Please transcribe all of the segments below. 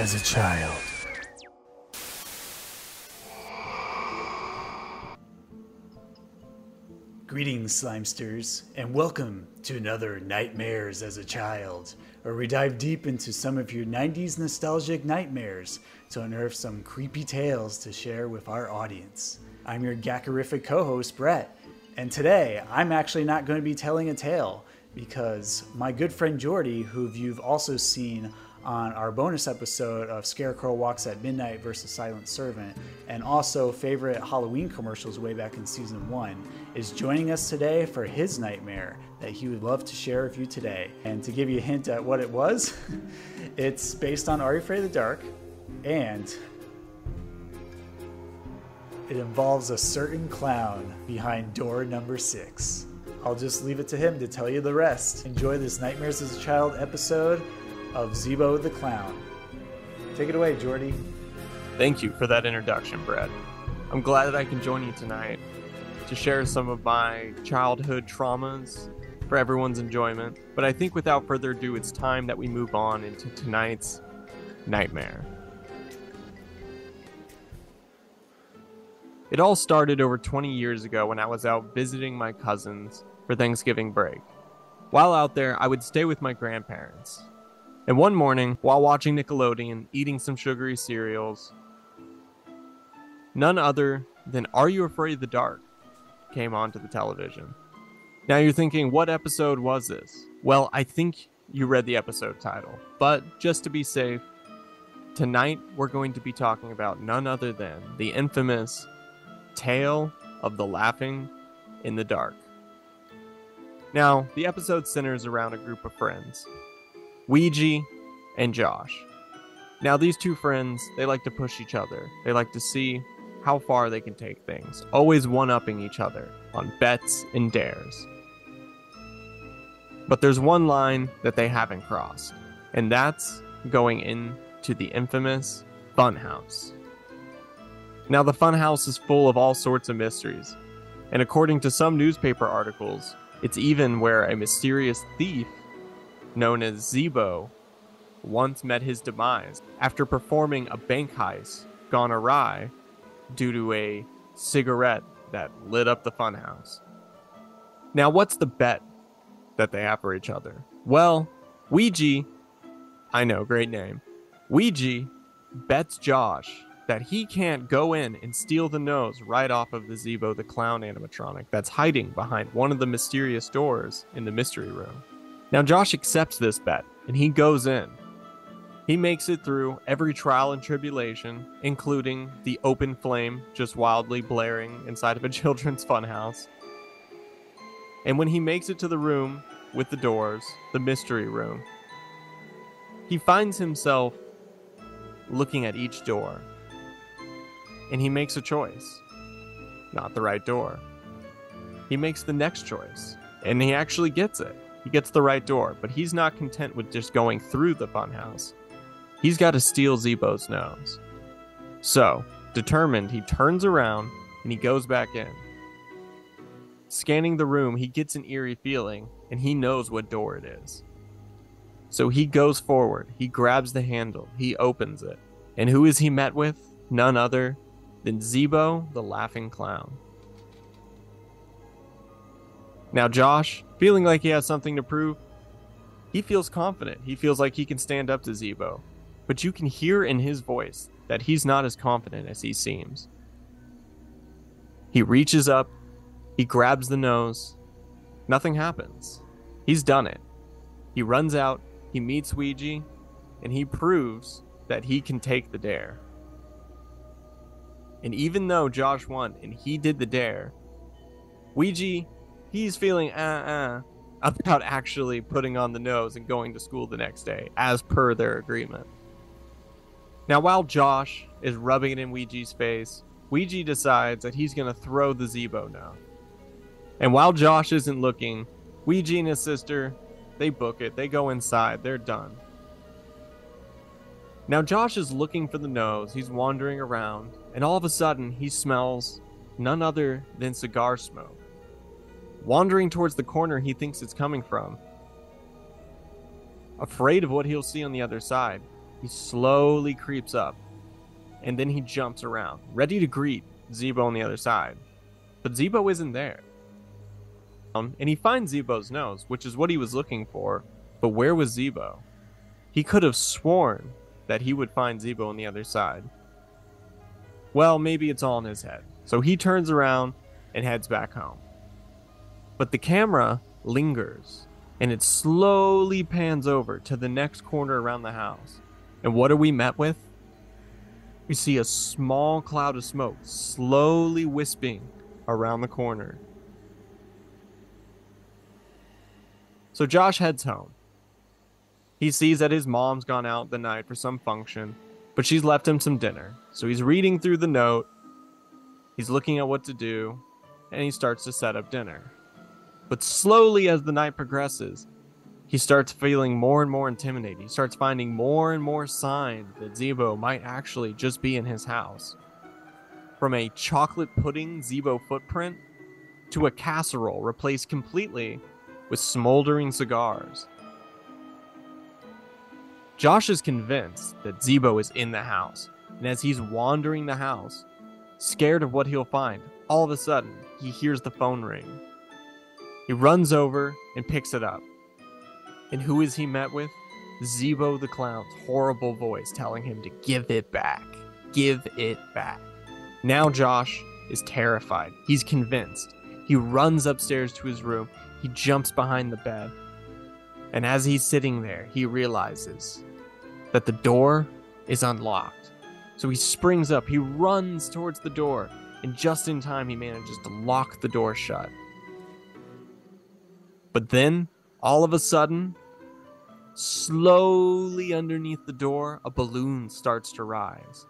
as a child. Greetings, Slimesters, and welcome to another Nightmares as a Child, where we dive deep into some of your 90s nostalgic nightmares to unearth some creepy tales to share with our audience. I'm your gackerific co host, Brett, and today I'm actually not going to be telling a tale because my good friend Jordy, who you've also seen on our bonus episode of Scarecrow Walks at Midnight versus Silent Servant, and also favorite Halloween commercials way back in season one, is joining us today for his nightmare that he would love to share with you today. And to give you a hint at what it was, it's based on Are You Afraid of the Dark, and it involves a certain clown behind door number six. I'll just leave it to him to tell you the rest. Enjoy this Nightmares as a Child episode of Zeebo the Clown. Take it away, Jordy. Thank you for that introduction, Brad. I'm glad that I can join you tonight to share some of my childhood traumas for everyone's enjoyment. But I think without further ado, it's time that we move on into tonight's nightmare. It all started over 20 years ago when I was out visiting my cousins for Thanksgiving break. While out there, I would stay with my grandparents. And one morning, while watching Nickelodeon, eating some sugary cereals, none other than Are You Afraid of the Dark came onto the television. Now you're thinking, what episode was this? Well, I think you read the episode title, but just to be safe, tonight we're going to be talking about none other than the infamous Tale of the Laughing in the Dark. Now, the episode centers around a group of friends Ouija and Josh. Now, these two friends, they like to push each other. They like to see how far they can take things, always one upping each other on bets and dares. But there's one line that they haven't crossed, and that's going into the infamous Funhouse. Now, the Funhouse is full of all sorts of mysteries, and according to some newspaper articles, it's even where a mysterious thief known as Zeebo once met his demise after performing a bank heist gone awry due to a cigarette that lit up the funhouse. Now, what's the bet that they have for each other? Well, Ouija, I know, great name. Ouija bets Josh that he can't go in and steal the nose right off of the Zeebo the Clown animatronic that's hiding behind one of the mysterious doors in the mystery room. Now, Josh accepts this bet and he goes in. He makes it through every trial and tribulation, including the open flame just wildly blaring inside of a children's funhouse. And when he makes it to the room with the doors, the mystery room, he finds himself looking at each door. And he makes a choice. Not the right door. He makes the next choice. And he actually gets it. He gets the right door, but he's not content with just going through the funhouse. He's got to steal Zeebo's nose. So, determined, he turns around and he goes back in. Scanning the room, he gets an eerie feeling and he knows what door it is. So he goes forward, he grabs the handle, he opens it. And who is he met with? None other than Zeebo the Laughing Clown. Now, Josh, feeling like he has something to prove, he feels confident. He feels like he can stand up to Zeebo. But you can hear in his voice that he's not as confident as he seems. He reaches up, he grabs the nose. Nothing happens. He's done it. He runs out, he meets Ouija, and he proves that he can take the dare. And even though Josh won and he did the dare, Ouija, he's feeling uh uh about actually putting on the nose and going to school the next day, as per their agreement. Now, while Josh is rubbing it in Ouija's face, Ouija decides that he's going to throw the Zeebo now. And while Josh isn't looking, Ouija and his sister, they book it. They go inside. They're done. Now, Josh is looking for the nose. He's wandering around, and all of a sudden, he smells none other than cigar smoke. Wandering towards the corner he thinks it's coming from. Afraid of what he'll see on the other side, he slowly creeps up, and then he jumps around, ready to greet Zeebo on the other side. But Zeebo isn't there. And he finds Zeebo's nose, which is what he was looking for. But where was Zeebo? He could have sworn that he would find Zeebo on the other side. Well, maybe it's all in his head. So he turns around and heads back home. But the camera lingers and it slowly pans over to the next corner around the house. And what are we met with? We see a small cloud of smoke slowly wisping around the corner. So Josh heads home. He sees that his mom's gone out the night for some function, but she's left him some dinner. So he's reading through the note, he's looking at what to do, and he starts to set up dinner. But slowly, as the night progresses, he starts feeling more and more intimidated. He starts finding more and more signs that Zeebo might actually just be in his house. From a chocolate pudding Zeebo footprint to a casserole replaced completely with smoldering cigars. Josh is convinced that Zeebo is in the house, and as he's wandering the house, scared of what he'll find, all of a sudden he hears the phone ring. He runs over and picks it up. And who is he met with? Zeebo the Clown's horrible voice telling him to give it back. Give it back. Now Josh is terrified. He's convinced. He runs upstairs to his room. He jumps behind the bed. And as he's sitting there, he realizes that the door is unlocked. So he springs up, he runs towards the door, and just in time, he manages to lock the door shut. But then, all of a sudden, slowly underneath the door, a balloon starts to rise.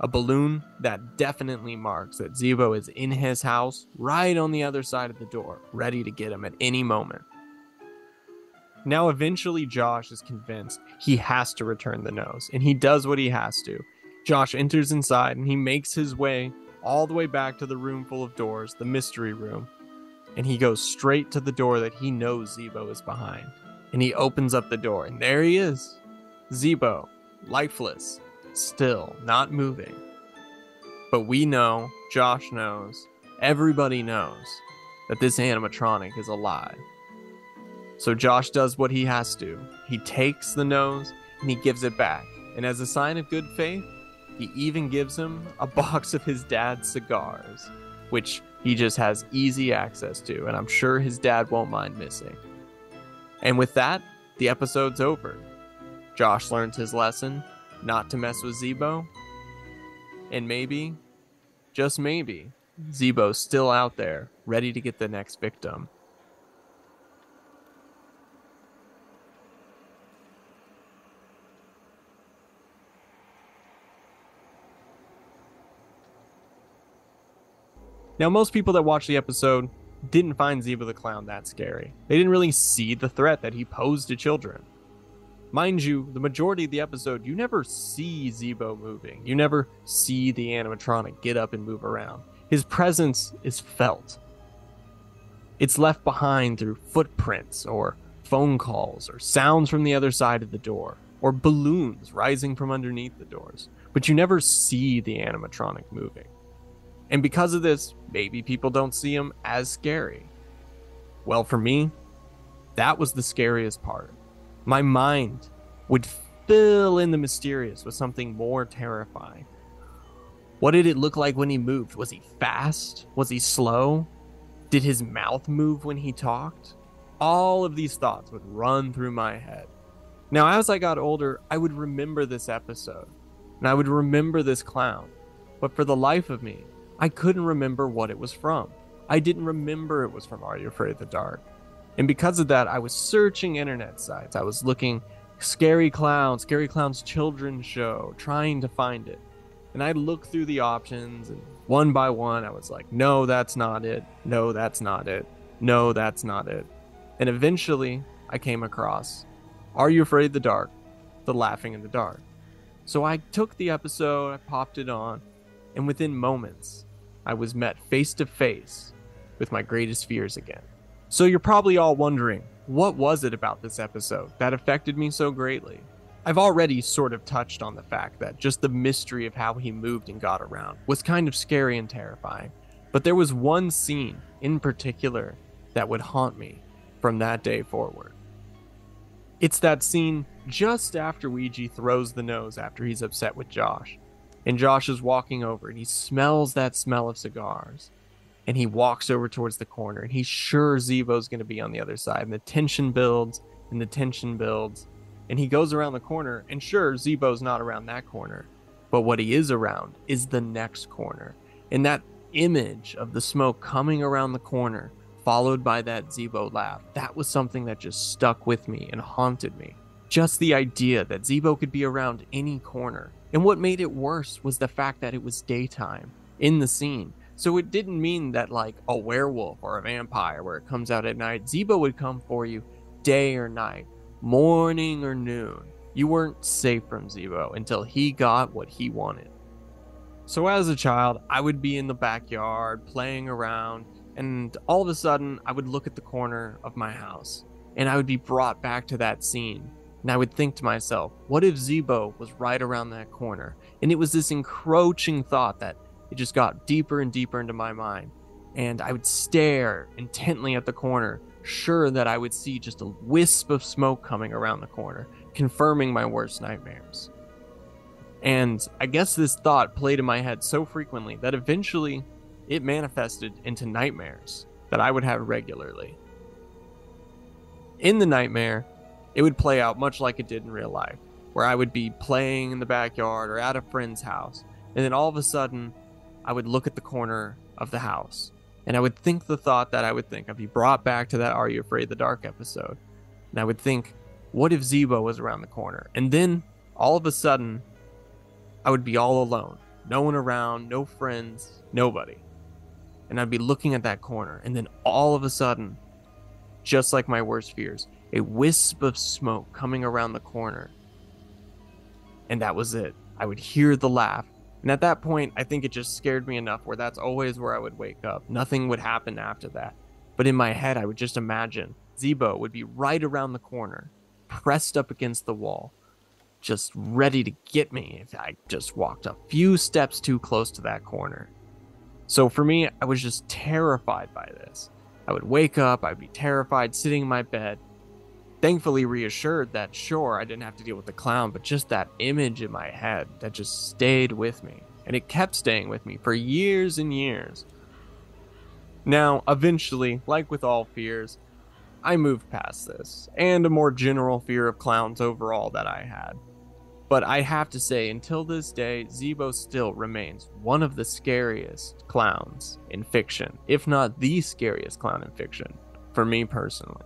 A balloon that definitely marks that Zeebo is in his house, right on the other side of the door, ready to get him at any moment. Now, eventually, Josh is convinced he has to return the nose, and he does what he has to. Josh enters inside and he makes his way all the way back to the room full of doors, the mystery room, and he goes straight to the door that he knows Zeebo is behind. And he opens up the door, and there he is Zeebo, lifeless, still, not moving. But we know, Josh knows, everybody knows that this animatronic is alive. So Josh does what he has to. He takes the nose and he gives it back. And as a sign of good faith, he even gives him a box of his dad's cigars, which he just has easy access to, and I'm sure his dad won't mind missing. And with that, the episode's over. Josh learns his lesson not to mess with Zeebo, and maybe, just maybe, Zeebo's still out there, ready to get the next victim. Now, most people that watched the episode didn't find Zeebo the Clown that scary. They didn't really see the threat that he posed to children. Mind you, the majority of the episode, you never see Zeebo moving. You never see the animatronic get up and move around. His presence is felt. It's left behind through footprints or phone calls or sounds from the other side of the door or balloons rising from underneath the doors. But you never see the animatronic moving. And because of this, maybe people don't see him as scary. Well, for me, that was the scariest part. My mind would fill in the mysterious with something more terrifying. What did it look like when he moved? Was he fast? Was he slow? Did his mouth move when he talked? All of these thoughts would run through my head. Now, as I got older, I would remember this episode, and I would remember this clown. But for the life of me, I couldn't remember what it was from. I didn't remember it was from Are You Afraid of the Dark? And because of that, I was searching internet sites. I was looking Scary Clown, Scary Clown's children's show, trying to find it. And I looked through the options, and one by one, I was like, no, that's not it. No, that's not it. No, that's not it. And eventually, I came across Are You Afraid of the Dark? The Laughing in the Dark. So I took the episode, I popped it on, and within moments, I was met face to face with my greatest fears again. So you're probably all wondering, what was it about this episode that affected me so greatly? I've already sort of touched on the fact that just the mystery of how he moved and got around was kind of scary and terrifying. But there was one scene in particular that would haunt me from that day forward. It's that scene just after Ouija throws the nose after he's upset with Josh. And Josh is walking over and he smells that smell of cigars. And he walks over towards the corner and he's sure Zeebo's going to be on the other side. And the tension builds and the tension builds. And he goes around the corner and sure, Zeebo's not around that corner. But what he is around is the next corner. And that image of the smoke coming around the corner, followed by that Zeebo laugh, that was something that just stuck with me and haunted me. Just the idea that Zeebo could be around any corner. And what made it worse was the fact that it was daytime in the scene. So it didn't mean that, like a werewolf or a vampire, where it comes out at night, Zeebo would come for you day or night, morning or noon. You weren't safe from Zeebo until he got what he wanted. So as a child, I would be in the backyard playing around, and all of a sudden, I would look at the corner of my house, and I would be brought back to that scene. And I would think to myself, what if Zeebo was right around that corner? And it was this encroaching thought that it just got deeper and deeper into my mind. And I would stare intently at the corner, sure that I would see just a wisp of smoke coming around the corner, confirming my worst nightmares. And I guess this thought played in my head so frequently that eventually it manifested into nightmares that I would have regularly. In the nightmare, it would play out much like it did in real life, where I would be playing in the backyard or at a friend's house, and then all of a sudden, I would look at the corner of the house, and I would think the thought that I would think. I'd be brought back to that Are You Afraid of the Dark episode, and I would think, what if Zeebo was around the corner? And then, all of a sudden, I would be all alone. No one around, no friends, nobody. And I'd be looking at that corner, and then all of a sudden, just like my worst fears, a wisp of smoke coming around the corner. And that was it. I would hear the laugh. And at that point, I think it just scared me enough where that's always where I would wake up. Nothing would happen after that. But in my head, I would just imagine Zeebo would be right around the corner, pressed up against the wall, just ready to get me if I just walked a few steps too close to that corner. So for me, I was just terrified by this. I would wake up, I'd be terrified sitting in my bed, thankfully reassured that sure, I didn't have to deal with the clown, but just that image in my head that just stayed with me. And it kept staying with me for years and years. Now, eventually, like with all fears, I moved past this, and a more general fear of clowns overall that I had. But I have to say, until this day, Zeebo still remains one of the scariest clowns in fiction, if not the scariest clown in fiction, for me personally.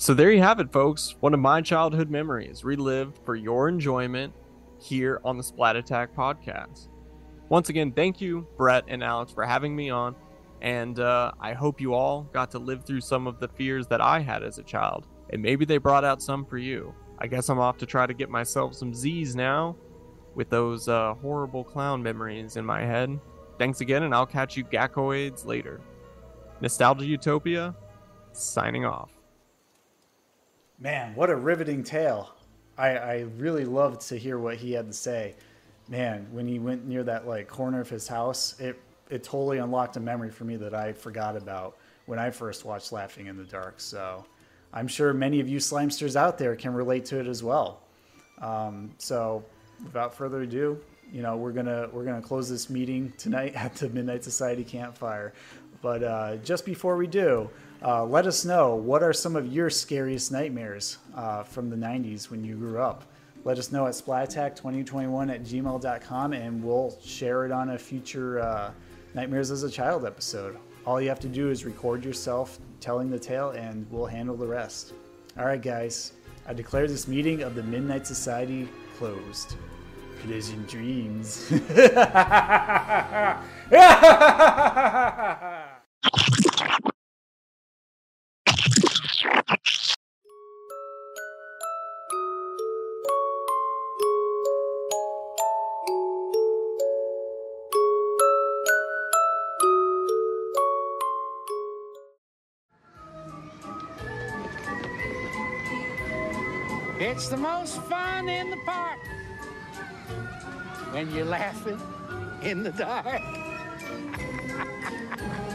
So there you have it, folks. One of my childhood memories relived for your enjoyment here on the Splat Attack podcast. Once again, thank you, Brett and Alex, for having me on. And uh, I hope you all got to live through some of the fears that I had as a child. And maybe they brought out some for you. I guess I'm off to try to get myself some Z's now with those uh, horrible clown memories in my head. Thanks again, and I'll catch you Gackoids later. Nostalgia Utopia, signing off. Man, what a riveting tale. I, I really loved to hear what he had to say. Man, when he went near that like corner of his house, it it totally unlocked a memory for me that I forgot about when I first watched Laughing in the Dark. So I'm sure many of you slimesters out there can relate to it as well. Um, so, without further ado, you know we're gonna we're gonna close this meeting tonight at the Midnight Society campfire. But uh, just before we do, uh, let us know what are some of your scariest nightmares uh, from the 90s when you grew up. Let us know at splatattack2021 at gmail.com and we'll share it on a future uh, Nightmares as a Child episode. All you have to do is record yourself telling the tale, and we'll handle the rest. All right, guys, I declare this meeting of the Midnight Society closed. Pleasant dreams. It's the most fun in the park when you're laughing in the dark.